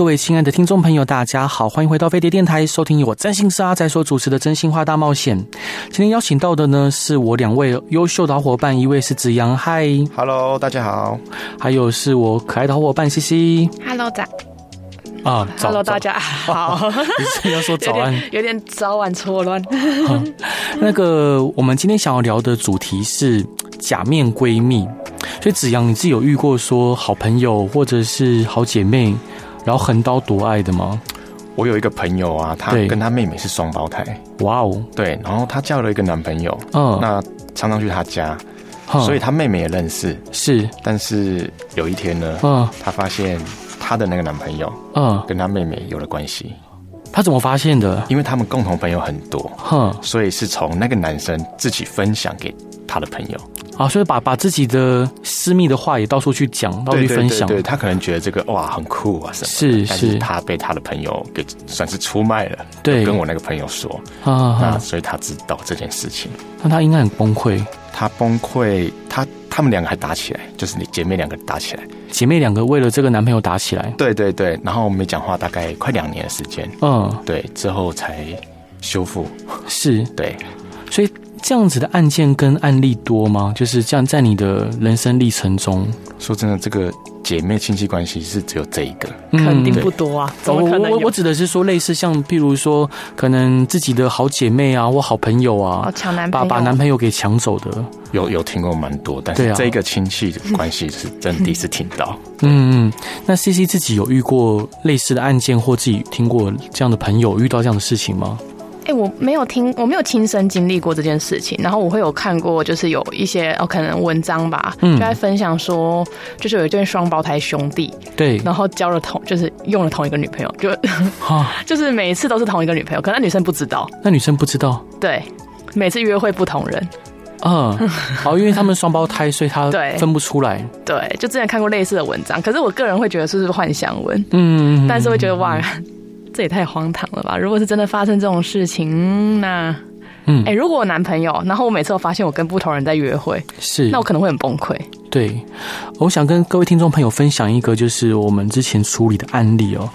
各位亲爱的听众朋友，大家好，欢迎回到飞碟电台，收听由我真心是阿仔所主持的《真心话大冒险》。今天邀请到的呢，是我两位优秀的好伙伴，一位是子阳，嗨，Hello，大家好，还有是我可爱的好伙伴西西，Hello，早啊，Hello，大家。好，你是要说早安，有点，有点早晚错乱。那个，我们今天想要聊的主题是假面闺蜜，所以子阳，你自己有遇过说好朋友或者是好姐妹？然后横刀夺爱的吗？我有一个朋友啊，她跟她妹妹是双胞胎。哇哦，对，然后她交了一个男朋友，嗯，那常常去她家，嗯，所以她妹妹也认识。是，但是有一天呢，嗯，她发现她的那个男朋友，嗯，跟她妹妹有了关系。她怎么发现的？因为他们共同朋友很多，哼，所以是从那个男生自己分享给她的朋友。啊，所以把把自己的私密的话也到处去讲，到处去分享。对，他可能觉得这个哇很酷啊什么。是是，他被他的朋友给算是出卖了。对，跟我那个朋友说啊，那所以他知道这件事情。那他应该很崩溃。他崩溃，他他们两个还打起来，就是你姐妹两个打起来。姐妹两个为了这个男朋友打起来。对对对，然后没讲话，大概快两年的时间。嗯，对，之后才修复。是，对，所以。这样子的案件跟案例多吗？就是这样，在你的人生历程中，说真的，这个姐妹亲戚关系是只有这一个，肯定不多啊。怎么可能？我我指的是说，类似像，譬如说，可能自己的好姐妹啊，或好朋友啊，抢男朋友，把把男朋友给抢走的，有有听过蛮多，但是这个亲戚的关系是真的第一次听到。嗯嗯，那 CC 自己有遇过类似的案件，或自己听过这样的朋友遇到这样的事情吗？哎，我没有听，我没有亲身经历过这件事情。然后我会有看过，就是有一些哦，可能文章吧，嗯，就在分享说，就是有一对双胞胎兄弟，对，然后交了同，就是用了同一个女朋友，就，就是每一次都是同一个女朋友，可能那女生不知道，那女生不知道，对，每次约会不同人，嗯，好，因为他们双胞胎，所以他对。分不出来，对，就之前看过类似的文章，可是我个人会觉得是不是幻想文，嗯，但是会觉得哇。这也太荒唐了吧！如果是真的发生这种事情，那，嗯，哎，如果我男朋友，然后我每次都发现我跟不同人在约会，是，那我可能会很崩溃。对，我想跟各位听众朋友分享一个，就是我们之前处理的案例哦，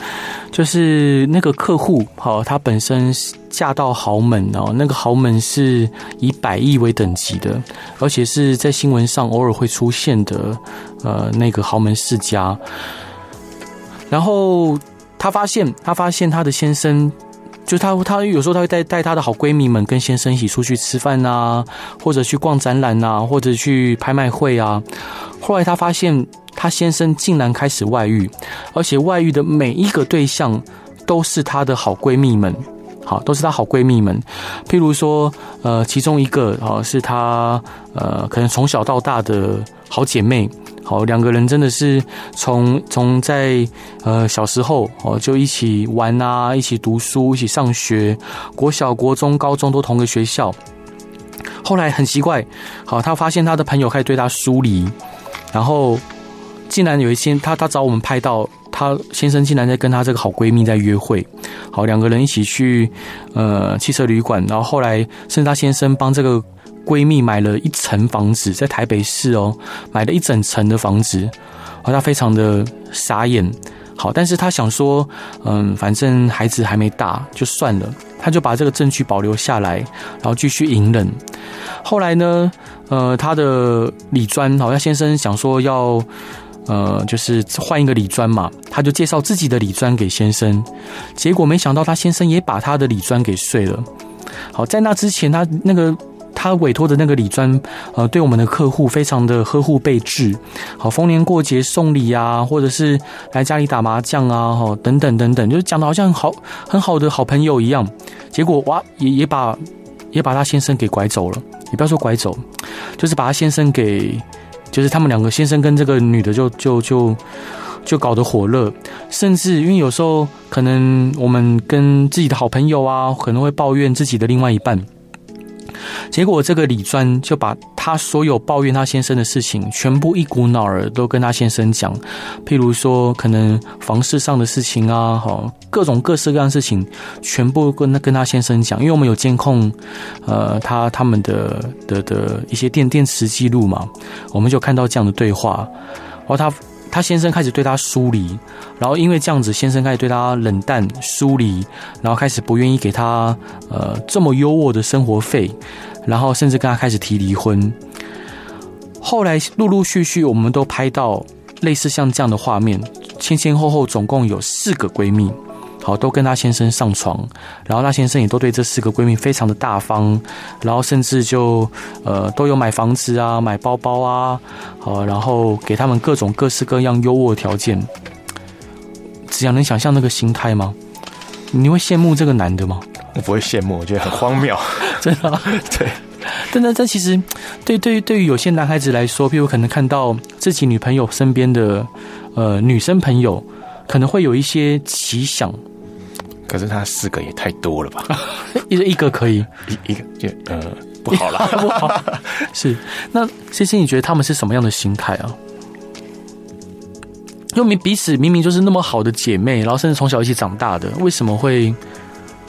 就是那个客户，好，他本身嫁到豪门哦，那个豪门是以百亿为等级的，而且是在新闻上偶尔会出现的，呃，那个豪门世家，然后。她发现，她发现她的先生，就她，她有时候她会带带她的好闺蜜们跟先生一起出去吃饭啊，或者去逛展览啊，或者去拍卖会啊。后来她发现，她先生竟然开始外遇，而且外遇的每一个对象都是她的好闺蜜们，好，都是她好闺蜜们。譬如说，呃，其中一个啊，是她呃，可能从小到大的好姐妹。好，两个人真的是从从在呃小时候哦就一起玩啊，一起读书，一起上学，国小、国中、高中都同个学校。后来很奇怪，好，他发现他的朋友开始对他疏离，然后竟然有一天他他找我们拍到他先生竟然在跟他这个好闺蜜在约会。好，两个人一起去呃汽车旅馆，然后后来甚至他先生帮这个。闺蜜买了一层房子，在台北市哦，买了一整层的房子，哦，她非常的傻眼。好，但是她想说，嗯，反正孩子还没大，就算了，她就把这个证据保留下来，然后继续隐忍。后来呢，呃，她的理专，好像先生想说要，呃，就是换一个理专嘛，她就介绍自己的理专给先生，结果没想到她先生也把她的理专给睡了。好，在那之前，她那个。他委托的那个李专，呃，对我们的客户非常的呵护备至，好，逢年过节送礼啊，或者是来家里打麻将啊，哈，等等等等，就是讲的好像好很好的好朋友一样。结果哇，也也把也把他先生给拐走了，也不要说拐走，就是把他先生给，就是他们两个先生跟这个女的就就就就搞得火热，甚至因为有时候可能我们跟自己的好朋友啊，可能会抱怨自己的另外一半。结果这个李专就把他所有抱怨他先生的事情，全部一股脑儿都跟他先生讲，譬如说可能房事上的事情啊，好各种各式各样的事情，全部跟他跟他先生讲，因为我们有监控，呃，他他们的的的一些电电池记录嘛，我们就看到这样的对话，然后他。他先生开始对他疏离，然后因为这样子，先生开始对他冷淡疏离，然后开始不愿意给他呃这么优渥的生活费，然后甚至跟他开始提离婚。后来陆陆续续，我们都拍到类似像这样的画面，前前后后总共有四个闺蜜。好，都跟她先生上床，然后她先生也都对这四个闺蜜非常的大方，然后甚至就呃都有买房子啊，买包包啊，好，然后给他们各种各式各样优渥条件。子阳能想象那个心态吗？你会羡慕这个男的吗？我不会羡慕，我觉得很荒谬，真的、啊。对，但那这其实对对于对于有些男孩子来说，譬如可能看到自己女朋友身边的呃女生朋友，可能会有一些奇想。可是他四个也太多了吧？一个一个可以，一一个就呃不好了，不好。是那 CC，你觉得他们是什么样的心态啊？因为彼此明明就是那么好的姐妹，然后甚至从小一起长大的，为什么会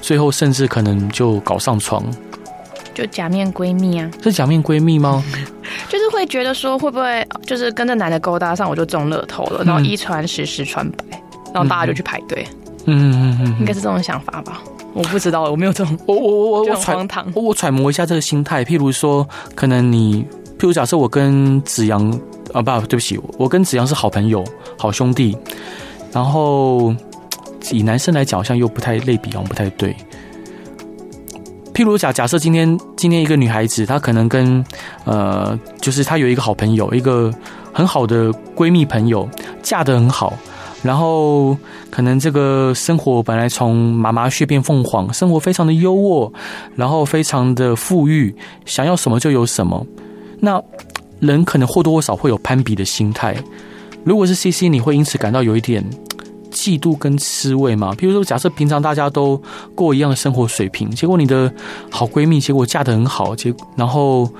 最后甚至可能就搞上床？就假面闺蜜啊？是假面闺蜜吗？就是会觉得说会不会就是跟这男的勾搭上，我就中乐透了，然后一传十，十传百，然后大家就去排队。嗯嗯嗯嗯，应该是这种想法吧，我不知道，我没有这种，我我我我揣我我揣摩一下这个心态，譬如说，可能你，譬如假设我跟子阳啊，不，对不起，我跟子阳是好朋友、好兄弟，然后以男生来讲，好像又不太类比，好像不太对。譬如假假设今天今天一个女孩子，她可能跟呃，就是她有一个好朋友，一个很好的闺蜜朋友，嫁得很好。然后可能这个生活本来从麻麻雀变凤凰，生活非常的优渥，然后非常的富裕，想要什么就有什么。那人可能或多或少会有攀比的心态。如果是 CC，你会因此感到有一点嫉妒跟吃味吗？比如说，假设平常大家都过一样的生活水平，结果你的好闺蜜结果嫁得很好，结然后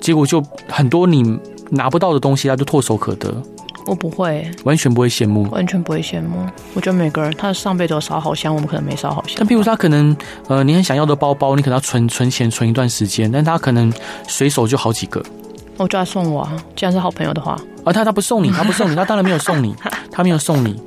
结果就很多你拿不到的东西，她就唾手可得。我不会，完全不会羡慕，完全不会羡慕。我觉得每个人他的上辈子有烧好香，我们可能没烧好香。但譬如说他可能，呃，你很想要的包包，你可能要存存钱存一段时间，但他可能随手就好几个。我叫他送我啊，既然是好朋友的话。啊他他不送你，他不送你，他当然没有送你，他没有送你。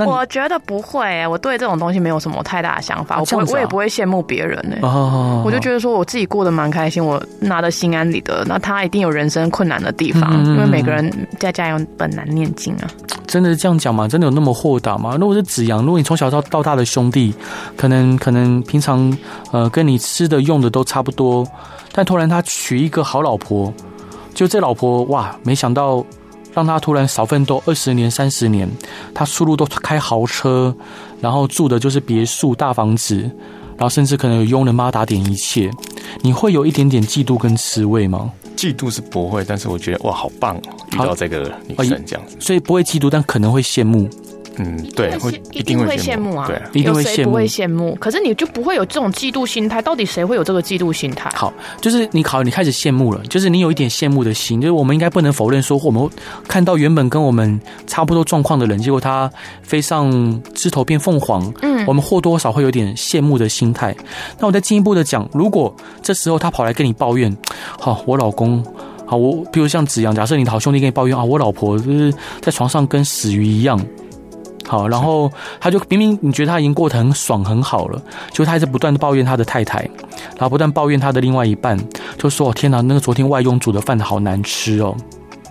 我觉得不会、欸，我对这种东西没有什么太大的想法，我不会，我也不会羡慕别人呢、欸。哦，我就觉得说我自己过得蛮开心，我拿得心安理得。那他一定有人生困难的地方，因为每个人家家有本难念经啊。真的是这样讲吗？真的有那么豁达吗？如果是子阳，如果你从小到到大的兄弟，可能可能平常呃跟你吃的用的都差不多，但突然他娶一个好老婆，就这老婆哇，没想到。让他突然少奋斗二十年、三十年，他出入都开豪车，然后住的就是别墅、大房子，然后甚至可能有佣人帮他打点一切，你会有一点点嫉妒跟吃味吗？嫉妒是不会，但是我觉得哇，好棒哦，遇到这个女生这样子，所以不会嫉妒，但可能会羡慕。嗯，对，会一定会羡慕啊，对，一定会羡慕。不会羡慕？可是你就不会有这种嫉妒心态？到底谁会有这个嫉妒心态？好，就是你考，你开始羡慕了，就是你有一点羡慕的心。就是我们应该不能否认说，我们看到原本跟我们差不多状况的人，结果他飞上枝头变凤凰，嗯，我们或多或少会有点羡慕的心态。那我再进一步的讲，如果这时候他跑来跟你抱怨，好，我老公，好，我比如像子阳，假设你的好兄弟跟你抱怨啊，我老婆就是在床上跟死鱼一样。好，然后他就明明你觉得他已经过得很爽很好了，就他一直不断的抱怨他的太太，然后不断抱怨他的另外一半，就说：“天哪，那个昨天外佣煮的饭好难吃哦。”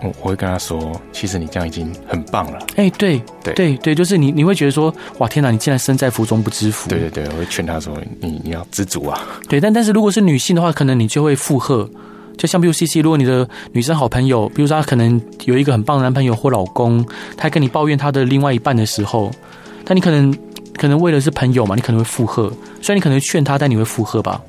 我我会跟他说：“其实你这样已经很棒了。”哎，对对对对，就是你你会觉得说：“哇，天哪，你竟然身在福中不知福。”对对对，我会劝他说：“你你要知足啊。”对，但但是如果是女性的话，可能你就会附和。就像比如 CC，如果你的女生好朋友，比如说她可能有一个很棒的男朋友或老公，她跟你抱怨她的另外一半的时候，但你可能可能为了是朋友嘛，你可能会附和，虽然你可能劝她，但你会附和吧？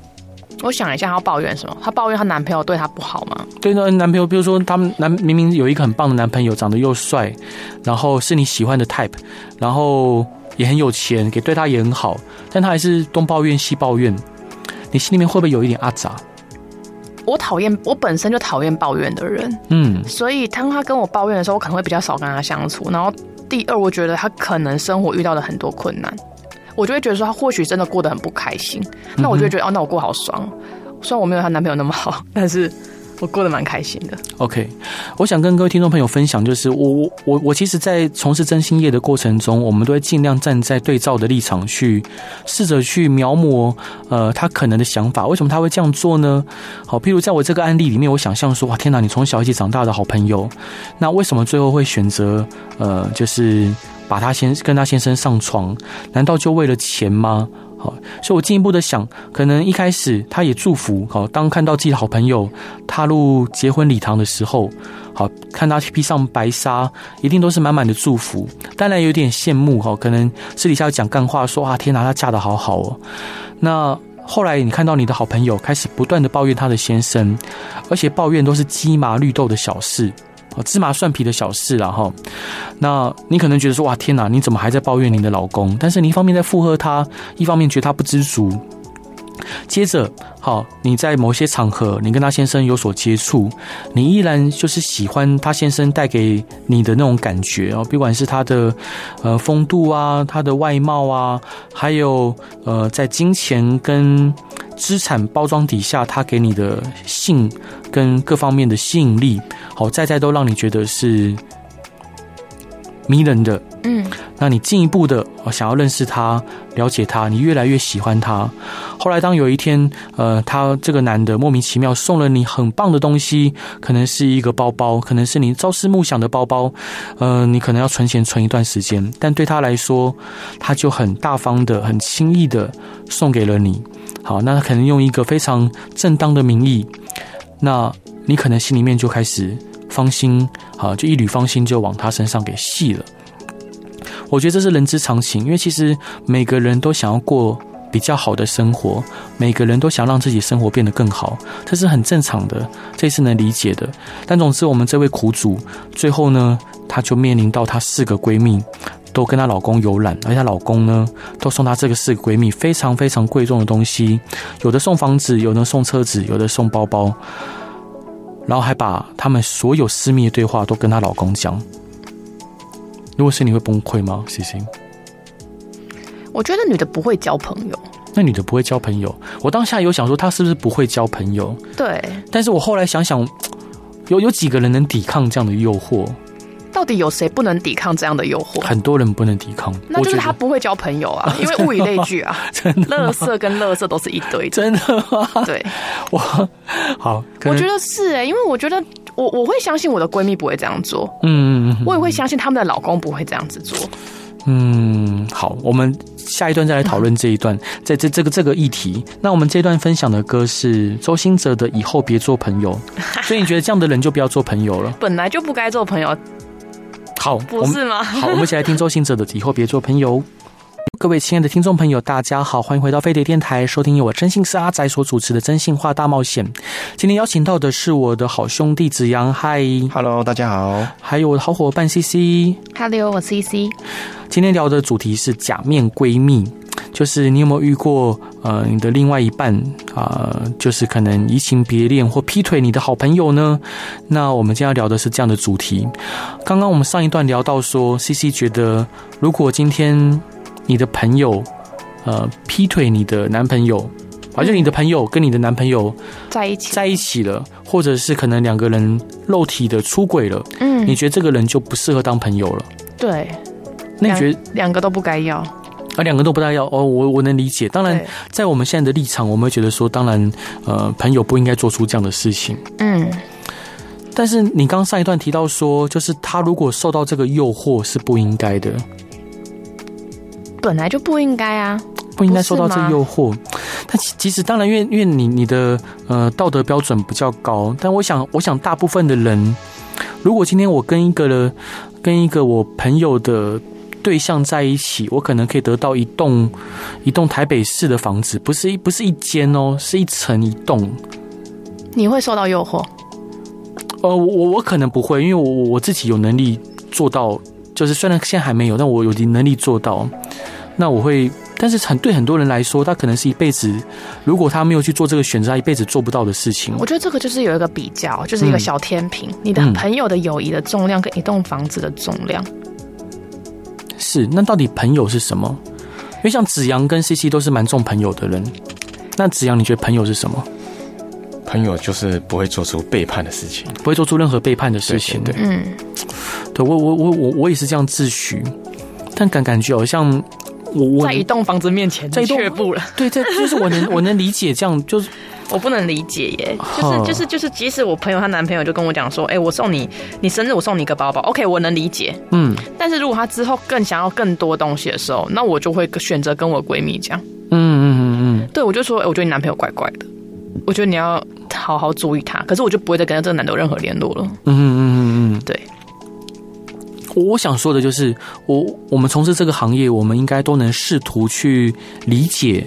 我想一下，她抱怨什么？她抱怨她男朋友对她不好吗？对，那男朋友，比如说他们男明明有一个很棒的男朋友，长得又帅，然后是你喜欢的 type，然后也很有钱，给对她也很好，但她还是东抱怨西抱怨，你心里面会不会有一点阿杂？我讨厌，我本身就讨厌抱怨的人，嗯，所以当他跟我抱怨的时候，我可能会比较少跟他相处。然后第二，我觉得他可能生活遇到了很多困难，我就会觉得说他或许真的过得很不开心。那我就会觉得、嗯、哦，那我过好爽，虽然我没有她男朋友那么好，但是。我过得蛮开心的。OK，我想跟各位听众朋友分享，就是我我我我其实，在从事征信业的过程中，我们都会尽量站在对照的立场去试着去描摹呃他可能的想法。为什么他会这样做呢？好，譬如在我这个案例里面，我想象说，哇，天哪，你从小一起长大的好朋友，那为什么最后会选择呃，就是把他先跟他先生上床？难道就为了钱吗？好，所以我进一步的想，可能一开始他也祝福。好，当看到自己的好朋友踏入结婚礼堂的时候，好，看他披上白纱，一定都是满满的祝福。当然有点羡慕哈，可能私底下讲干话说啊，天哪，他嫁的好好哦。那后来你看到你的好朋友开始不断的抱怨他的先生，而且抱怨都是鸡麻绿豆的小事。芝麻蒜皮的小事了哈，那你可能觉得说哇天哪，你怎么还在抱怨你的老公？但是你一方面在附和他，一方面觉得他不知足。接着，好，你在某些场合，你跟他先生有所接触，你依然就是喜欢他先生带给你的那种感觉哦，不管是他的呃风度啊，他的外貌啊，还有呃在金钱跟资产包装底下，他给你的性跟各方面的吸引力。好，在在都让你觉得是迷人的，嗯，那你进一步的想要认识他、了解他，你越来越喜欢他。后来，当有一天，呃，他这个男的莫名其妙送了你很棒的东西，可能是一个包包，可能是你朝思暮想的包包，呃，你可能要存钱存一段时间，但对他来说，他就很大方的、很轻易的送给了你。好，那他可能用一个非常正当的名义，那你可能心里面就开始。芳心，好，就一缕芳心就往他身上给系了。我觉得这是人之常情，因为其实每个人都想要过比较好的生活，每个人都想让自己生活变得更好，这是很正常的，这是能理解的。但总之，我们这位苦主最后呢，她就面临到她四个闺蜜都跟她老公游览，而且她老公呢，都送她这个四个闺蜜非常非常贵重的东西，有的送房子，有的送车子，有的送包包。然后还把他们所有私密的对话都跟她老公讲。如果是你会崩溃吗星星我觉得女的不会交朋友。那女的不会交朋友，我当下有想说她是不是不会交朋友？对。但是我后来想想，有有几个人能抵抗这样的诱惑？到底有谁不能抵抗这样的诱惑？很多人不能抵抗，那就是他不会交朋友啊，因为物以类聚啊，真的，垃圾跟乐色都是一堆，真的吗？对，我好，我觉得是哎、欸，因为我觉得我我会相信我的闺蜜不会这样做，嗯，我也会相信他们的老公不会这样子做，嗯，好，我们下一段再来讨论这一段，嗯、在这这个这个议题。那我们这段分享的歌是周兴哲的《以后别做朋友》，所以你觉得这样的人就不要做朋友了？本来就不该做朋友。好，不是吗？好，我们一起来听周行者的《以后别做朋友》。各位亲爱的听众朋友，大家好，欢迎回到飞碟电台，收听由我真心是阿仔所主持的《真心话大冒险》。今天邀请到的是我的好兄弟子阳，嗨，Hello，大家好。还有我的好伙伴 CC，Hello，我 CC。今天聊的主题是假面闺蜜。就是你有没有遇过呃，你的另外一半啊、呃，就是可能移情别恋或劈腿你的好朋友呢？那我们今天要聊的是这样的主题。刚刚我们上一段聊到说，CC 觉得如果今天你的朋友呃劈腿你的男朋友，而且你的朋友跟你的男朋友在一起在一起了，或者是可能两个人肉体的出轨了，嗯，你觉得这个人就不适合当朋友了？对，那你觉得两个都不该要？啊，两个都不大要哦，我我能理解。当然，在我们现在的立场，我们会觉得说，当然，呃，朋友不应该做出这样的事情。嗯。但是你刚上一段提到说，就是他如果受到这个诱惑是不应该的，本来就不应该啊，不应该受到这诱惑。但其其实当然，因为因为你你的呃道德标准比较高，但我想我想大部分的人，如果今天我跟一个跟一个我朋友的。对象在一起，我可能可以得到一栋一栋台北市的房子，不是一不是一间哦，是一层一栋。你会受到诱惑？呃，我我可能不会，因为我我自己有能力做到，就是虽然现在还没有，但我有能力做到。那我会，但是很对很多人来说，他可能是一辈子，如果他没有去做这个选择，他一辈子做不到的事情。我觉得这个就是有一个比较，就是一个小天平，嗯、你的朋友的友谊的重量跟一栋房子的重量。是，那到底朋友是什么？因为像子阳跟 CC 都是蛮重朋友的人，那子阳你觉得朋友是什么？朋友就是不会做出背叛的事情，不会做出任何背叛的事情。对，对，对，嗯，对我我我我我也是这样自诩，但感感觉好像我我在一栋房子面前在却步了。对，这就是我能我能理解这样，就是我不能理解耶，就是就是就是，即使我朋友她男朋友就跟我讲说，哎、欸，我送你你生日我送你一个包包，OK，我能理解，嗯，但是如果他之后更想要更多东西的时候，那我就会选择跟我闺蜜讲，嗯嗯嗯嗯，对我就说，哎、欸，我觉得你男朋友怪怪的。我觉得你要好好注意他，可是我就不会再跟这个男的有任何联络了。嗯嗯嗯嗯，对。我想说的就是，我我们从事这个行业，我们应该都能试图去理解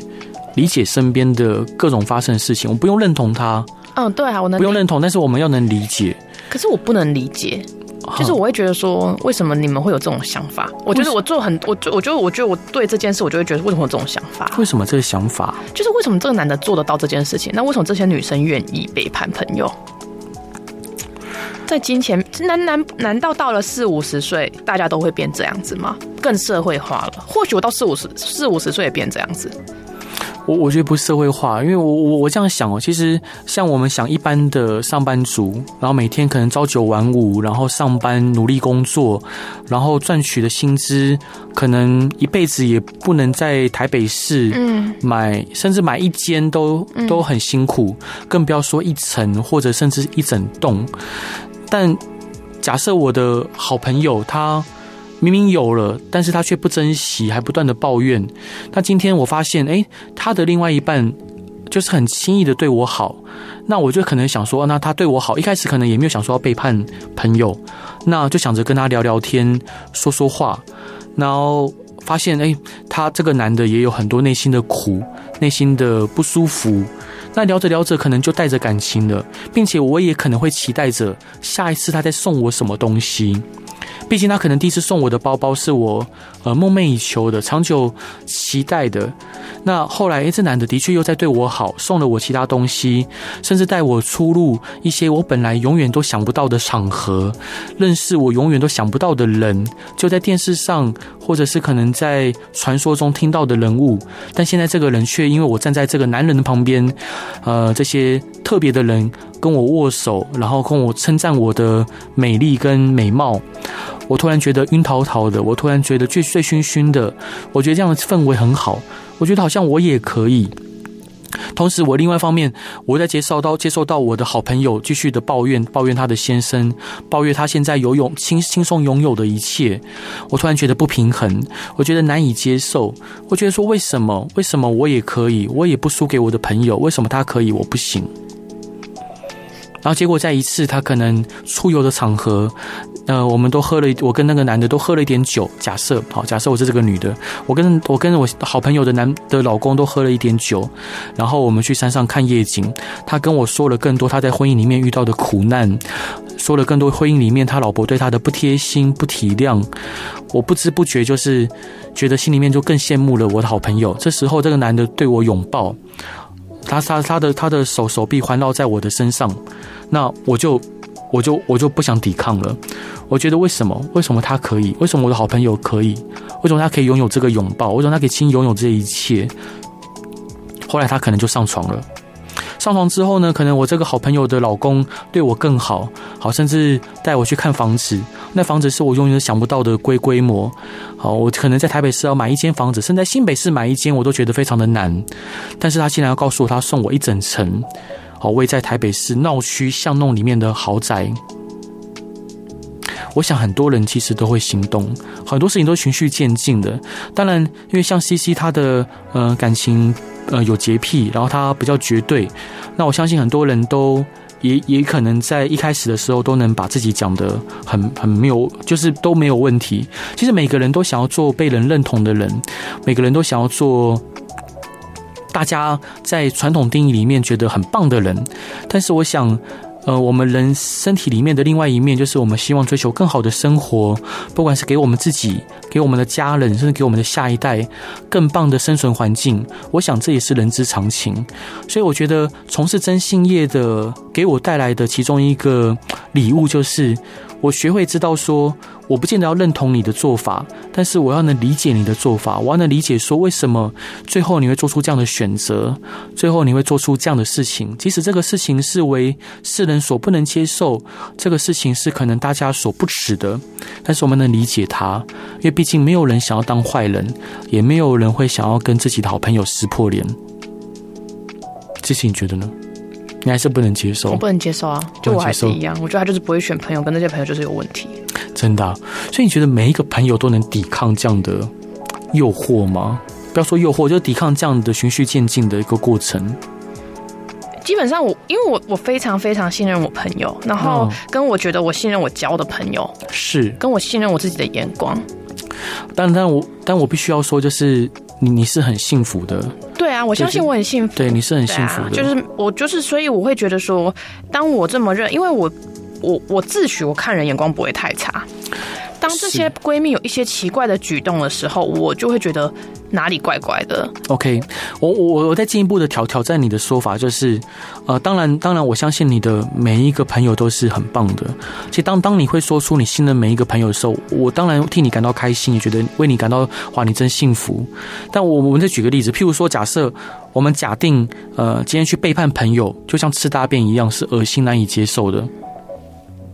理解身边的各种发生的事情。我不用认同他，嗯，对啊，我能不用认同，但是我们要能理解。可是我不能理解。就是我会觉得说，为什么你们会有这种想法？我觉得我做很，我就我觉得我觉得我对这件事，我就会觉得为什么有这种想法？为什么这个想法？就是为什么这个男的做得到这件事情？那为什么这些女生愿意背叛朋友？在金钱难难难道到了四五十岁，大家都会变这样子吗？更社会化了？或许我到四五十四五十岁也变这样子。我我觉得不社会化，因为我我我这样想哦，其实像我们想一般的上班族，然后每天可能朝九晚五，然后上班努力工作，然后赚取的薪资，可能一辈子也不能在台北市买，嗯、甚至买一间都都很辛苦，更不要说一层或者甚至一整栋。但假设我的好朋友他。明明有了，但是他却不珍惜，还不断的抱怨。那今天我发现，哎，他的另外一半就是很轻易的对我好。那我就可能想说，那他对我好，一开始可能也没有想说要背叛朋友，那就想着跟他聊聊天，说说话。然后发现，哎，他这个男的也有很多内心的苦，内心的不舒服。那聊着聊着，可能就带着感情了，并且我也可能会期待着下一次他再送我什么东西。毕竟他可能第一次送我的包包是我呃梦寐以求的、长久期待的。那后来，诶，这男的的确又在对我好，送了我其他东西，甚至带我出入一些我本来永远都想不到的场合，认识我永远都想不到的人，就在电视上或者是可能在传说中听到的人物。但现在这个人却因为我站在这个男人的旁边，呃，这些特别的人跟我握手，然后跟我称赞我的美丽跟美貌。我突然觉得晕陶陶的，我突然觉得醉醉醺醺的，我觉得这样的氛围很好，我觉得好像我也可以。同时，我另外一方面，我在接受到接受到我的好朋友继续的抱怨，抱怨他的先生，抱怨他现在游泳轻轻松拥有的一切，我突然觉得不平衡，我觉得难以接受，我觉得说为什么为什么我也可以，我也不输给我的朋友，为什么他可以我不行？然后结果在一次他可能出游的场合。呃，我们都喝了，我跟那个男的都喝了一点酒。假设好，假设我是这个女的，我跟我跟我好朋友的男的老公都喝了一点酒，然后我们去山上看夜景。他跟我说了更多他在婚姻里面遇到的苦难，说了更多婚姻里面他老婆对他的不贴心、不体谅。我不知不觉就是觉得心里面就更羡慕了我的好朋友。这时候，这个男的对我拥抱，他他他的他的手手臂环绕在我的身上，那我就我就我就不想抵抗了。我觉得为什么？为什么他可以？为什么我的好朋友可以？为什么他可以拥有这个拥抱？为什么他可以轻易拥有这一切？后来他可能就上床了。上床之后呢？可能我这个好朋友的老公对我更好，好，甚至带我去看房子。那房子是我永远想不到的规规模。好，我可能在台北市要买一间房子，甚至在新北市买一间，我都觉得非常的难。但是他竟然要告诉我，他送我一整层，好，位在台北市闹区巷弄里面的豪宅。我想很多人其实都会心动，很多事情都循序渐进的。当然，因为像 CC 他的呃感情呃有洁癖，然后他比较绝对。那我相信很多人都也也可能在一开始的时候都能把自己讲得很很没有，就是都没有问题。其实每个人都想要做被人认同的人，每个人都想要做大家在传统定义里面觉得很棒的人。但是我想。呃，我们人身体里面的另外一面，就是我们希望追求更好的生活，不管是给我们自己、给我们的家人，甚至给我们的下一代更棒的生存环境。我想这也是人之常情。所以，我觉得从事征信业的，给我带来的其中一个礼物，就是我学会知道说。我不见得要认同你的做法，但是我要能理解你的做法，我要能理解说为什么最后你会做出这样的选择，最后你会做出这样的事情，即使这个事情是为世人所不能接受，这个事情是可能大家所不齿的，但是我们能理解他，因为毕竟没有人想要当坏人，也没有人会想要跟自己的好朋友撕破脸。这些你觉得呢？你还是不能接受？我不能接受啊，就我还是一样，我觉得他就是不会选朋友，跟那些朋友就是有问题。真的啊，所以你觉得每一个朋友都能抵抗这样的诱惑吗？不要说诱惑，就抵抗这样的循序渐进的一个过程。基本上我，我因为我我非常非常信任我朋友，然后跟我觉得我信任我交的朋友，是跟我信任我自己的眼光。但但我但我必须要说，就是你你是很幸福的。对啊，我相信我很幸福。对，你是很幸福的。就是我就是，所以我会觉得说，当我这么认，因为我。我我自诩我看人眼光不会太差，当这些闺蜜有一些奇怪的举动的时候，我就会觉得哪里怪怪的。OK，我我我再进一步的挑挑战你的说法，就是呃，当然当然，我相信你的每一个朋友都是很棒的。其实当当你会说出你信任每一个朋友的时候，我当然替你感到开心，也觉得为你感到哇，你真幸福。但我我们再举个例子，譬如说，假设我们假定呃，今天去背叛朋友，就像吃大便一样，是恶心难以接受的。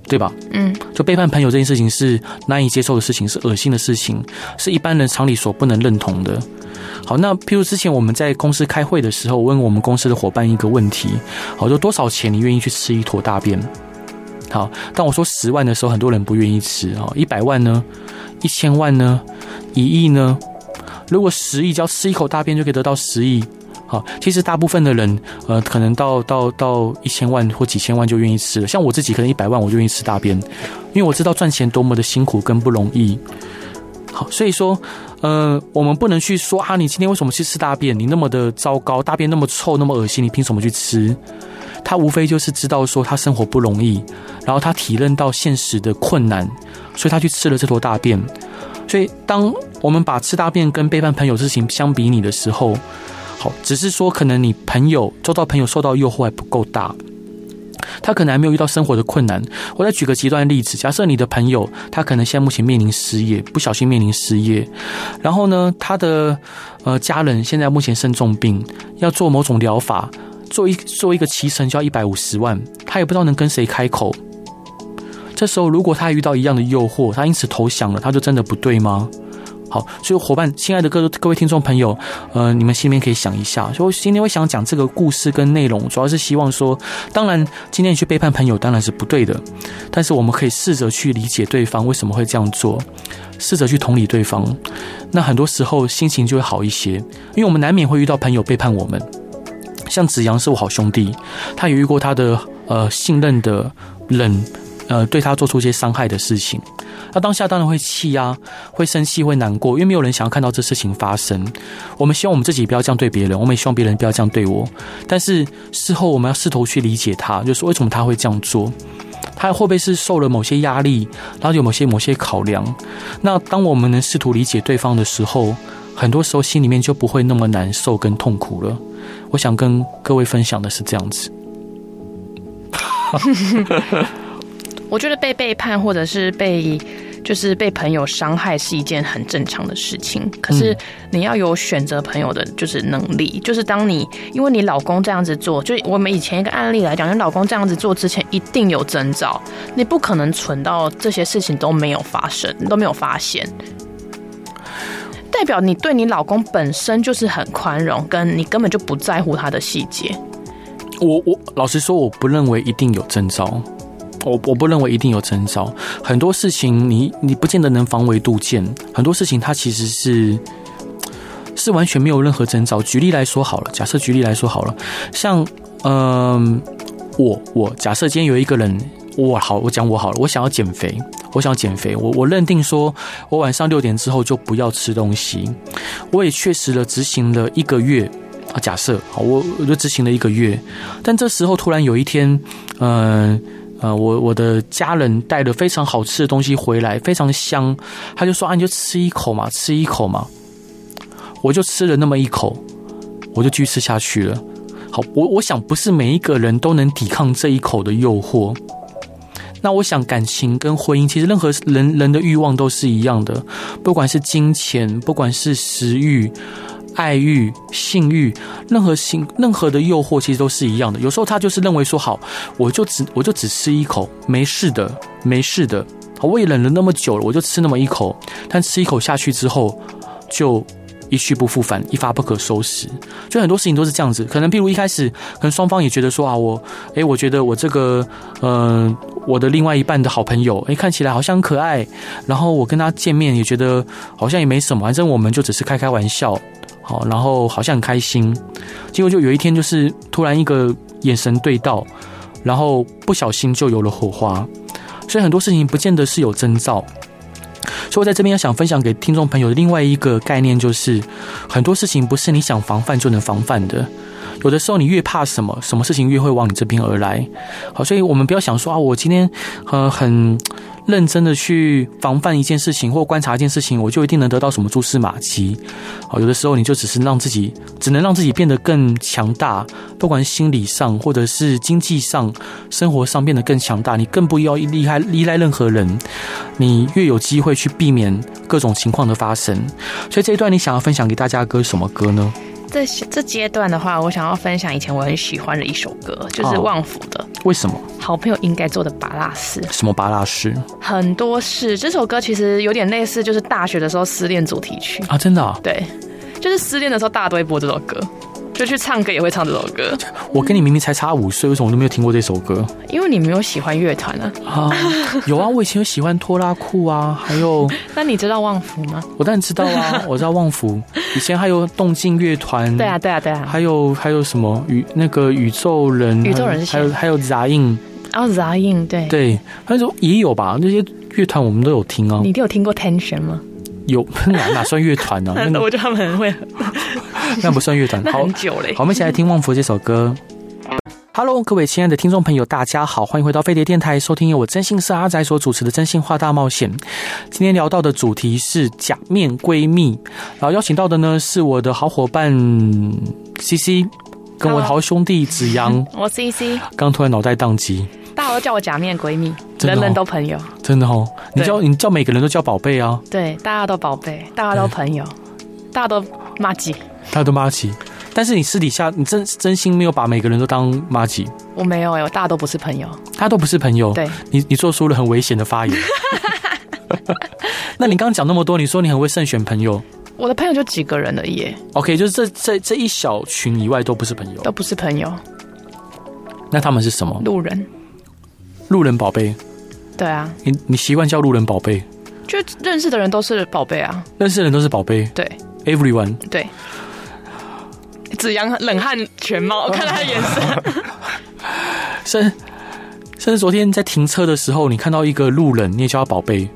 对吧？嗯，就背叛朋友这件事情是难以接受的事情，是恶心的事情，是一般人常理所不能认同的。好，那譬如之前我们在公司开会的时候，问我们公司的伙伴一个问题，好，就多少钱你愿意去吃一坨大便？好，当我说十万的时候，很多人不愿意吃啊。一百万呢？一千万呢？一亿呢？如果十亿，只要吃一口大便就可以得到十亿。好，其实大部分的人，呃，可能到到到一千万或几千万就愿意吃了。像我自己，可能一百万我就愿意吃大便，因为我知道赚钱多么的辛苦跟不容易。好，所以说，呃，我们不能去说啊，你今天为什么去吃大便？你那么的糟糕，大便那么臭，那么恶心，你凭什么去吃？他无非就是知道说他生活不容易，然后他体认到现实的困难，所以他去吃了这坨大便。所以，当我们把吃大便跟背叛朋友事情相比拟的时候，好，只是说可能你朋友周遭朋友受到诱惑还不够大，他可能还没有遇到生活的困难。我再举个极端的例子，假设你的朋友他可能现在目前面临失业，不小心面临失业，然后呢，他的呃家人现在目前生重病，要做某种疗法，做一做一个脐橙就要一百五十万，他也不知道能跟谁开口。这时候如果他遇到一样的诱惑，他因此投降了，他就真的不对吗？好，所以伙伴，亲爱的各各位听众朋友，呃，你们心里面可以想一下。所以我今天会想讲这个故事跟内容，主要是希望说，当然今天你去背叛朋友当然是不对的，但是我们可以试着去理解对方为什么会这样做，试着去同理对方，那很多时候心情就会好一些。因为我们难免会遇到朋友背叛我们，像子阳是我好兄弟，他有遇过他的呃信任的人，呃对他做出一些伤害的事情。他当下当然会气啊，会生气，会难过，因为没有人想要看到这事情发生。我们希望我们自己不要这样对别人，我们也希望别人不要这样对我。但是事后我们要试图去理解他，就是为什么他会这样做，他会不会是受了某些压力，然后有某些某些考量。那当我们能试图理解对方的时候，很多时候心里面就不会那么难受跟痛苦了。我想跟各位分享的是这样子。我觉得被背叛或者是被。就是被朋友伤害是一件很正常的事情，可是你要有选择朋友的，就是能力。就是当你因为你老公这样子做，就我们以前一个案例来讲，你老公这样子做之前一定有征兆，你不可能存到这些事情都没有发生，你都没有发现，代表你对你老公本身就是很宽容，跟你根本就不在乎他的细节。我我老实说，我不认为一定有征兆。我我不认为一定有征兆，很多事情你你不见得能防微杜渐，很多事情它其实是是完全没有任何征兆。举例来说好了，假设举例来说好了，像嗯、我我假设今天有一个人，我好，我讲我好了，我想要减肥，我想要减肥，我我认定说我晚上六点之后就不要吃东西，我也确实的执行了一个月啊，假设好，我我就执行了一个月，但这时候突然有一天，嗯、呃，我我的家人带了非常好吃的东西回来，非常香。他就说：“啊，你就吃一口嘛，吃一口嘛。”我就吃了那么一口，我就继续吃下去了。好，我我想不是每一个人都能抵抗这一口的诱惑。那我想感情跟婚姻，其实任何人人的欲望都是一样的，不管是金钱，不管是食欲。爱欲、性欲，任何性、任何的诱惑，其实都是一样的。有时候他就是认为说，好，我就只我就只吃一口，没事的，没事的。我也忍了那么久了，我就吃那么一口。但吃一口下去之后，就一去不复返，一发不可收拾。就很多事情都是这样子。可能譬如一开始，可能双方也觉得说啊，我，诶，我觉得我这个，嗯、我的另外一半的好朋友，诶，看起来好像很可爱。然后我跟他见面也觉得好像也没什么，反正我们就只是开开玩笑。好，然后好像很开心，结果就有一天，就是突然一个眼神对到，然后不小心就有了火花。所以很多事情不见得是有征兆。所以我在这边要想分享给听众朋友的另外一个概念，就是很多事情不是你想防范就能防范的。有的时候你越怕什么，什么事情越会往你这边而来。好，所以我们不要想说啊，我今天呃很。认真的去防范一件事情或观察一件事情，我就一定能得到什么蛛丝马迹。好，有的时候你就只是让自己，只能让自己变得更强大，不管心理上或者是经济上、生活上变得更强大。你更不要依赖依赖任何人，你越有机会去避免各种情况的发生。所以这一段你想要分享给大家的歌是什么歌呢？这这阶段的话，我想要分享以前我很喜欢的一首歌，就是旺福的。为什么？好朋友应该做的巴拉斯。什么巴拉斯？很多事。这首歌其实有点类似，就是大学的时候失恋主题曲啊，真的啊？对，就是失恋的时候，大家都会播这首歌。就去唱歌也会唱这首歌。我跟你明明才差五岁，为什么我都没有听过这首歌？因为你没有喜欢乐团啊。啊，有啊，我以前有喜欢拖拉裤啊，还有。那你知道旺福吗？我当然知道啊，我知道旺福。以前还有动静乐团。对啊，对啊，对啊。还有还有什么宇那个宇宙人？宇宙人是？还有还有杂音。哦，杂音对。对，他说也有吧，那些乐团我们都有听啊。你都有听过 Tension 吗？有哪哪算乐团呢？那我觉得他们很会。那不算乐团，好久嘞。好，我们一起来听旺福这首歌。Hello，各位亲爱的听众朋友，大家好，欢迎回到飞碟电台，收听由我真心是阿宅所主持的《真心话大冒险》。今天聊到的主题是假面闺蜜，然后邀请到的呢是我的好伙伴 CC，跟我的好兄弟子阳。我 CC，刚突然脑袋宕机。大家都叫我假面闺蜜，人人都朋友。真的哦，你叫你叫每个人都叫宝贝啊？对，大家都宝贝，大家都朋友，大家都妈吉。他都妈吉，但是你私底下，你真真心没有把每个人都当妈吉。我没有哎、我，大家都不是朋友，大家都不是朋友。对，你你做出了很危险的发言。那你刚刚讲那么多，你说你很会慎选朋友。我的朋友就几个人而已。OK，就是这这这一小群以外都不是朋友，都不是朋友。那他们是什么？路人。路人宝贝。对啊。你你习惯叫路人宝贝？就认识的人都是宝贝啊。认识的人都是宝贝。对。Everyone。对。子阳冷汗全冒，我看他的眼神。甚甚至昨天在停车的时候，你看到一个路人，你也叫他宝贝？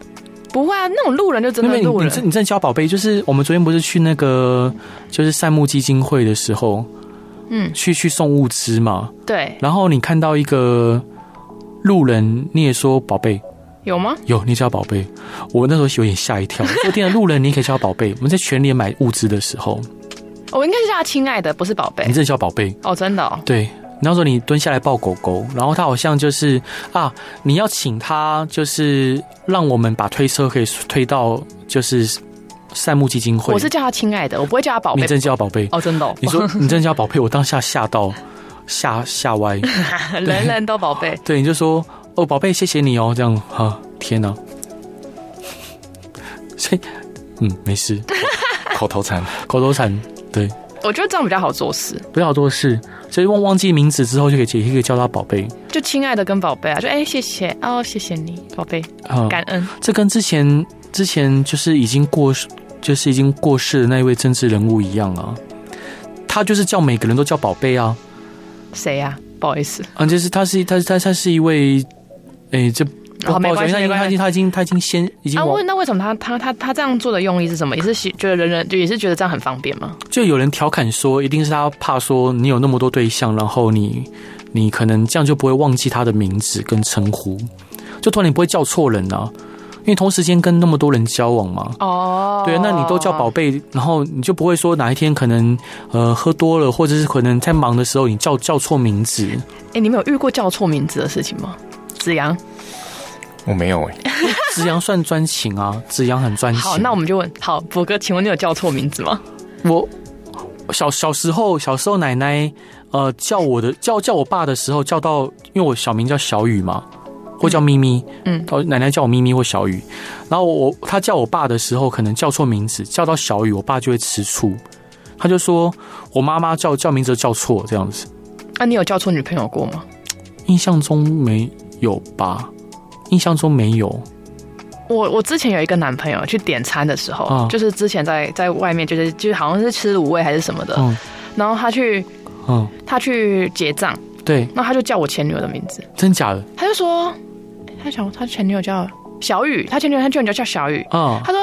不会啊，那种路人就真的路人。你你真的叫宝贝？就是我们昨天不是去那个就是善牧基金会的时候，嗯，去去送物资嘛。对。然后你看到一个路人，你也说宝贝？有吗？有，你叫宝贝。我那时候有点吓一跳。我天的路人，你可以叫宝贝。我们在全联买物资的时候。我应该是叫他亲爱的，不是宝贝。你真的叫宝贝哦，真的、哦。对，那时候你蹲下来抱狗狗，然后他好像就是啊，你要请他，就是让我们把推车可以推到就是善牧基金会。我是叫他亲爱的，我不会叫他宝贝。你真叫宝贝哦，真的、哦。你说你真叫宝贝，我当下吓到吓吓歪。人人都宝贝。对，你就说哦，宝贝，谢谢你哦，这样哈，天哪！所以嗯，没事，口头禅，口头禅。对，我觉得这样比较好做事，比较好做事，所以忘忘记名字之后就可以也可以叫他宝贝，就亲爱的跟宝贝啊，就哎、欸、谢谢哦，谢谢你宝贝，感恩。这跟之前之前就是已经过就是已经过世的那一位政治人物一样啊，他就是叫每个人都叫宝贝啊，谁呀？不好意思。嗯，就是他是他他他是一位，哎、欸，这。好，没关系，没关系。他已经他已经他已经先已经。啊，问那为什么他他他他这样做的用意是什么？也是觉得人人就也是觉得这样很方便吗？就有人调侃说，一定是他怕说你有那么多对象，然后你你可能这样就不会忘记他的名字跟称呼，就突然你不会叫错人啊，因为同时间跟那么多人交往嘛。哦。对，那你都叫宝贝，然后你就不会说哪一天可能呃喝多了，或者是可能在忙的时候你叫叫错名字。哎、欸，你们有遇过叫错名字的事情吗？子扬。我没有哎、欸，子扬算专情啊，子扬很专情。好，那我们就问，好，博哥，请问你有叫错名字吗？我小小时候，小时候奶奶呃叫我的叫叫我爸的时候，叫到因为我小名叫小雨嘛，或叫咪咪，嗯，奶奶叫我咪咪或小雨，然后我他叫我爸的时候，可能叫错名字，叫到小雨，我爸就会吃醋，他就说我妈妈叫叫名字叫错这样子。那、啊、你有叫错女朋友过吗？印象中没有吧。印象中没有。我我之前有一个男朋友去点餐的时候，哦、就是之前在在外面，就是就是好像是吃卤味还是什么的，嗯、然后他去，嗯，他去结账，对，那他就叫我前女友的名字，真假的？他就说，他想他前女友叫小雨，他前女友他居然叫叫小雨，哦，他说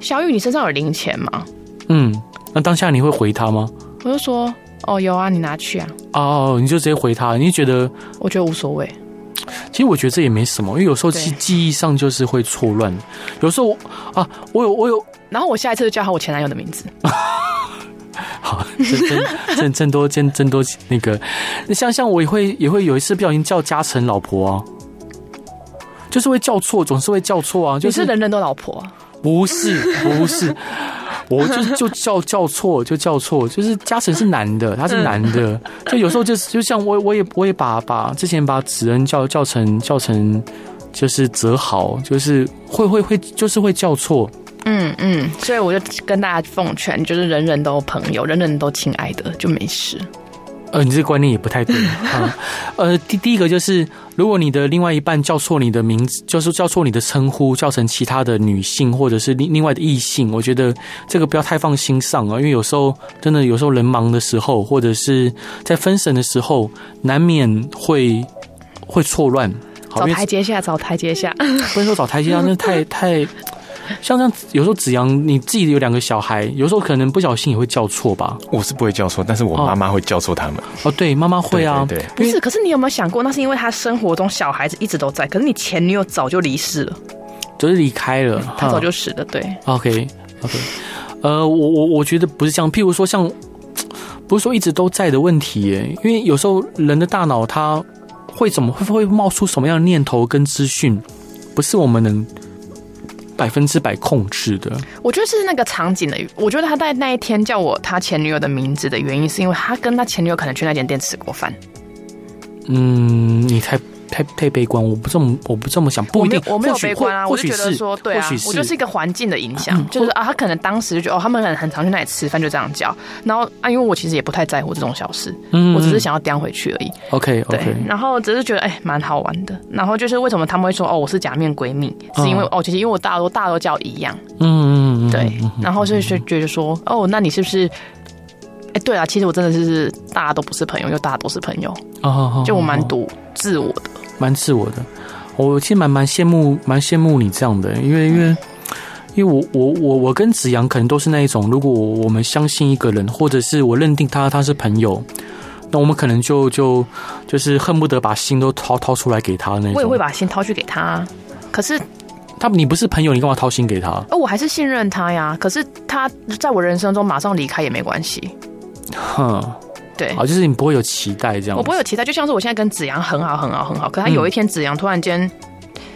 小雨，你身上有零钱吗？嗯，那当下你会回他吗？我就说，哦，有啊，你拿去啊。哦，你就直接回他，你觉得？我觉得无所谓。其实我觉得这也没什么，因为有时候记记忆上就是会错乱。有时候啊，我有我有，然后我下一次就叫他我前男友的名字。好，真真 真多真真多那个，像像我也会也会有一次不小心叫嘉诚老婆啊，就是会叫错，总是会叫错啊。就是你是人人都老婆啊？不是不是。我就就叫叫错，就叫错，就是嘉诚是男的，他是男的，就有时候就是就像我我也我也把把之前把子恩叫叫成叫成就是泽豪，就是会会会就是会叫错，嗯嗯，所以我就跟大家奉劝，就是人人都朋友，人人都亲爱的，就没事。呃，你这个观念也不太对啊。呃，第第一个就是，如果你的另外一半叫错你的名字，就是叫错你的称呼，叫成其他的女性或者是另另外的异性，我觉得这个不要太放心上啊，因为有时候真的有时候人忙的时候，或者是在分神的时候，难免会会错乱。找台阶下，找台阶下，不能说找台阶下，那太太。像这样，有时候子扬你自己有两个小孩，有时候可能不小心也会叫错吧。我是不会叫错，但是我妈妈会叫错他们。哦，对，妈妈会啊。对，对，对，不是，可是你有没有想过，那是因为他生活中小孩子一直都在，可是你前女友早就离世了，就是离开了，他早就死了。对，OK，OK，、okay, okay. 呃，我我我觉得不是这样，譬如说像，不是说一直都在的问题耶，因为有时候人的大脑它会怎么会会冒出什么样的念头跟资讯，不是我们能。百分之百控制的，我觉得是那个场景的。我觉得他在那一天叫我他前女友的名字的原因，是因为他跟他前女友可能去那间店吃过饭。嗯，你猜。太太悲观，我不这么我不这么想，不一定，我没有悲观啊，我就觉得说，对啊，我就是一个环境的影响，嗯、就是啊，他可能当时就觉得哦，他们很很常去那里吃饭，就这样叫，然后啊，因为我其实也不太在乎这种小事，嗯，我只是想要叼回去而已，OK，对，okay. 然后只是觉得哎，蛮好玩的，然后就是为什么他们会说哦，我是假面闺蜜，是因为哦，其实因为我大多大多叫一样，嗯嗯对，然后就是觉得说哦，那你是不是？哎，对啊，其实我真的是大家都不是朋友，又大家都是朋友，哦，就我蛮独自我的。蛮自我的，我其实蛮蛮羡慕，蛮羡慕你这样的，因为因为因为我我我我跟子阳可能都是那一种，如果我们相信一个人，或者是我认定他他是朋友，那我们可能就就就是恨不得把心都掏掏出来给他那种。我也会把心掏去给他，可是他你不是朋友，你干嘛掏心给他？哦，我还是信任他呀。可是他在我人生中马上离开也没关系。哼。对，啊，就是你不会有期待这样。我不会有期待，就像是我现在跟子阳很好，很好，很好。可他有一天子阳突然间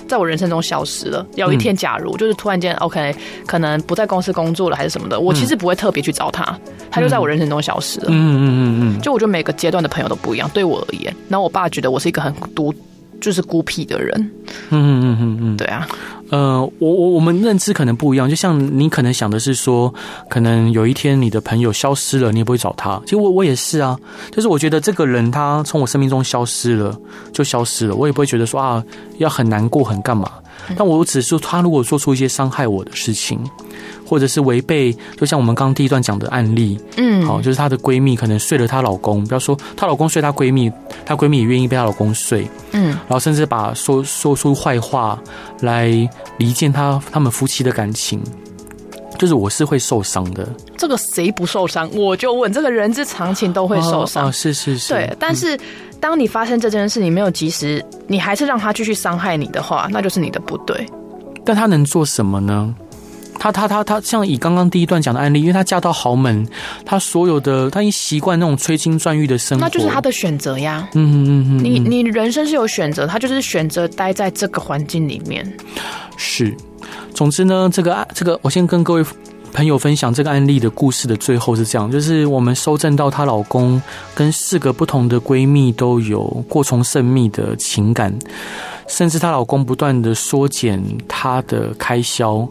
在我人生中消失了。有一天，假如就是突然间，OK，可能不在公司工作了，还是什么的，我其实不会特别去找他，他就在我人生中消失了。嗯嗯嗯嗯。就我觉得每个阶段的朋友都不一样，对我而言。然后我爸觉得我是一个很独。就是孤僻的人，嗯嗯嗯嗯嗯，对啊，呃，我我我们认知可能不一样，就像你可能想的是说，可能有一天你的朋友消失了，你也不会找他。其实我我也是啊，就是我觉得这个人他从我生命中消失了，就消失了，我也不会觉得说啊要很难过很干嘛。但我只是说，他如果做出一些伤害我的事情，或者是违背，就像我们刚刚第一段讲的案例，嗯，好，就是她的闺蜜可能睡了她老公，不要说她老公睡她闺蜜，她闺蜜也愿意被她老公睡，嗯，然后甚至把说说出坏话来离间她他们夫妻的感情。就是我是会受伤的，这个谁不受伤？我就问，这个人之常情都会受伤。哦，是是是。对，但是当你发生这件事，你没有及时，你还是让他继续伤害你的话，那就是你的不对。但他能做什么呢？他他他他，像以刚刚第一段讲的案例，因为他嫁到豪门，他所有的他已经习惯那种催金钻玉的生活，那就是他的选择呀。嗯嗯嗯嗯，你你人生是有选择，他就是选择待在这个环境里面。是。总之呢，这个这个，我先跟各位朋友分享这个案例的故事的最后是这样，就是我们收证到她老公跟四个不同的闺蜜都有过从甚密的情感，甚至她老公不断的缩减她的开销，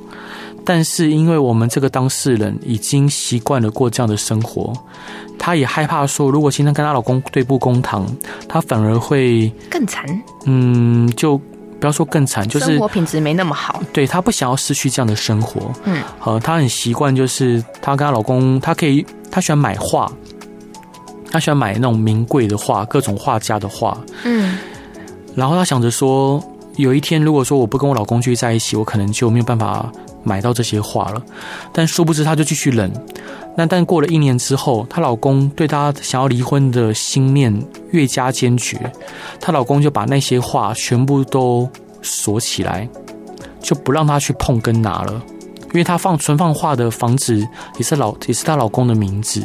但是因为我们这个当事人已经习惯了过这样的生活，她也害怕说，如果今天跟她老公对簿公堂，她反而会更惨。嗯，就。不要说更惨，就是生活品质没那么好。对，她不想要失去这样的生活。嗯，呃，她很习惯，就是她跟她老公，她可以，她喜欢买画，她喜欢买那种名贵的画，各种画家的画。嗯，然后她想着说，有一天如果说我不跟我老公聚在一起，我可能就没有办法买到这些画了。但殊不知，她就继续忍。那但过了一年之后，她老公对她想要离婚的心念越加坚决，她老公就把那些画全部都锁起来，就不让她去碰跟拿了，因为她放存放画的房子也是老也是她老公的名字。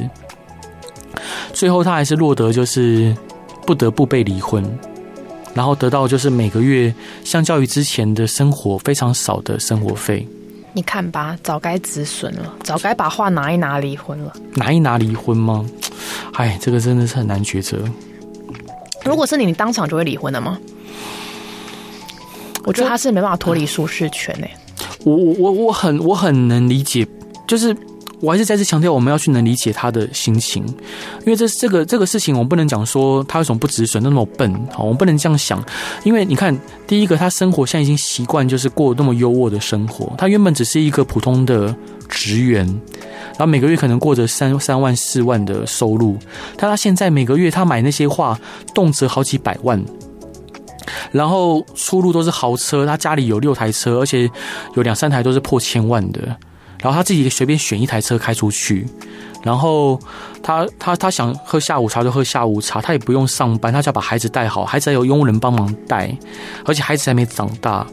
最后她还是落得就是不得不被离婚，然后得到就是每个月相较于之前的生活非常少的生活费。你看吧，早该止损了，早该把话拿一拿离婚了。拿一拿离婚吗？哎，这个真的是很难抉择。如果是你，你当场就会离婚了吗？我觉得他是没办法脱离舒适圈诶。我我我我很我很能理解，就是。我还是再次强调，我们要去能理解他的心情，因为这这个这个事情，我们不能讲说他为什么不止损，那么笨，好，我们不能这样想。因为你看，第一个，他生活现在已经习惯就是过那么优渥的生活，他原本只是一个普通的职员，然后每个月可能过着三三万四万的收入，但他现在每个月他买那些画，动辄好几百万，然后出入都是豪车，他家里有六台车，而且有两三台都是破千万的。然后他自己随便选一台车开出去，然后他他他想喝下午茶就喝下午茶，他也不用上班，他只要把孩子带好，孩子还有佣人帮忙带，而且孩子还没长大，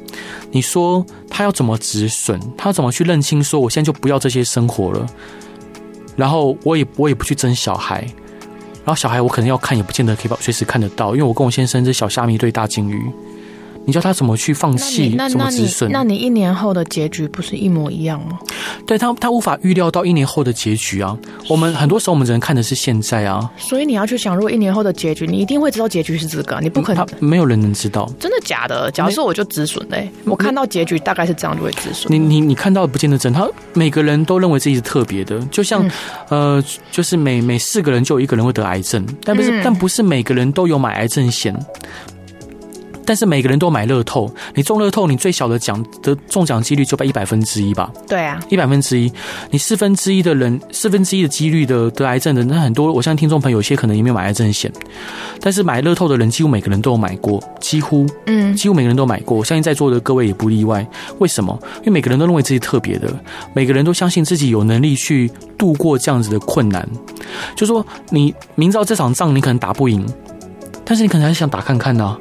你说他要怎么止损？他怎么去认清说我现在就不要这些生活了？然后我也我也不去争小孩，然后小孩我可能要看也不见得可以把随时看得到，因为我跟我先生是小虾米对大鲸鱼。你叫他怎么去放弃？怎么止损？那你一年后的结局不是一模一样吗？对他，他无法预料到一年后的结局啊。我们很多时候我们只能看的是现在啊。所以你要去想，如果一年后的结局，你一定会知道结局是这个，你不可能。没有人能知道。真的假的？假如说我就止损嘞，我看到结局大概是这样就会止损。你你你看到不见得真。他每个人都认为自己是特别的，就像、嗯、呃，就是每每四个人就有一个人会得癌症，但不是、嗯、但不是每个人都有买癌症险。但是每个人都买乐透，你中乐透，你最小的奖的中奖几率就在一百分之一吧？对啊，一百分之一，你四分之一的人，四分之一的几率的得癌症的，那很多。我相信听众朋友有些可能也没有买癌症险，但是买乐透的人几乎每个人都有买过，几乎，嗯，几乎每个人都买过。我相信在座的各位也不例外。为什么？因为每个人都认为自己特别的，每个人都相信自己有能力去度过这样子的困难。就说你明知道这场仗你可能打不赢，但是你可能还是想打看看呢、啊。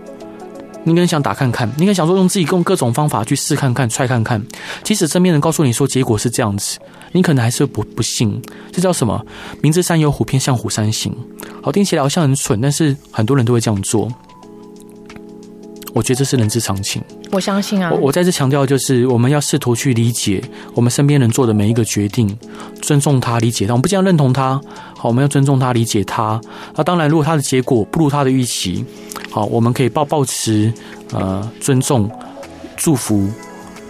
你可能想打看看，你可能想说用自己用各种方法去试看看、踹看看，即使身边人告诉你说结果是这样子，你可能还是不不信。这叫什么？明知山有虎，偏向虎山行。好，听起来好像很蠢，但是很多人都会这样做。我觉得这是人之常情。我相信啊。我我再次强调，就是我们要试图去理解我们身边人做的每一个决定，尊重他，理解他。我们不仅要认同他，好，我们要尊重他，理解他。那当然，如果他的结果不如他的预期。好，我们可以抱抱持呃尊重、祝福、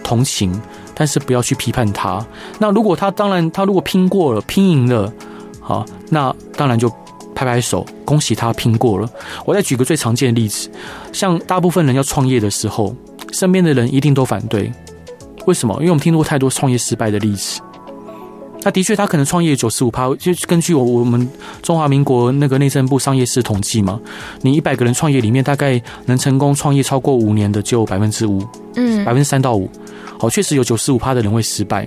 同情，但是不要去批判他。那如果他当然他如果拼过了、拼赢了，好，那当然就拍拍手，恭喜他拼过了。我再举个最常见的例子，像大部分人要创业的时候，身边的人一定都反对。为什么？因为我们听过太多创业失败的例子。那的确，他可能创业九十五趴，就根据我我们中华民国那个内政部商业司统计嘛，你一百个人创业里面，大概能成功创业超过五年的就百分之五，嗯，百分之三到五。好，确实有九十五趴的人会失败。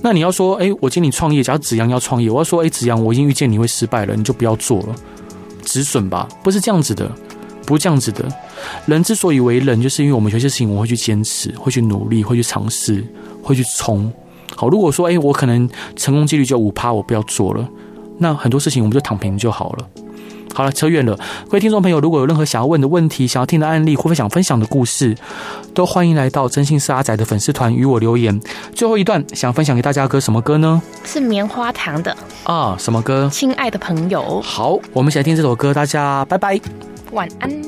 那你要说，哎，我今天你创业，假如子阳要创业，我要说，哎，子阳，我已经预见你会失败了，你就不要做了，止损吧。不是这样子的，不是这样子的。人之所以为人，就是因为我们有些事情我会去坚持，会去努力，会去尝试，会去冲。好，如果说，哎，我可能成功几率就五趴，我不要做了，那很多事情我们就躺平就好了。好了，扯远了。各位听众朋友，如果有任何想要问的问题、想要听的案例，或者想分享的故事，都欢迎来到真心是阿仔的粉丝团与我留言。最后一段想分享给大家歌什么歌呢？是棉花糖的啊，什么歌？亲爱的朋友。好，我们一起来听这首歌，大家拜拜，晚安。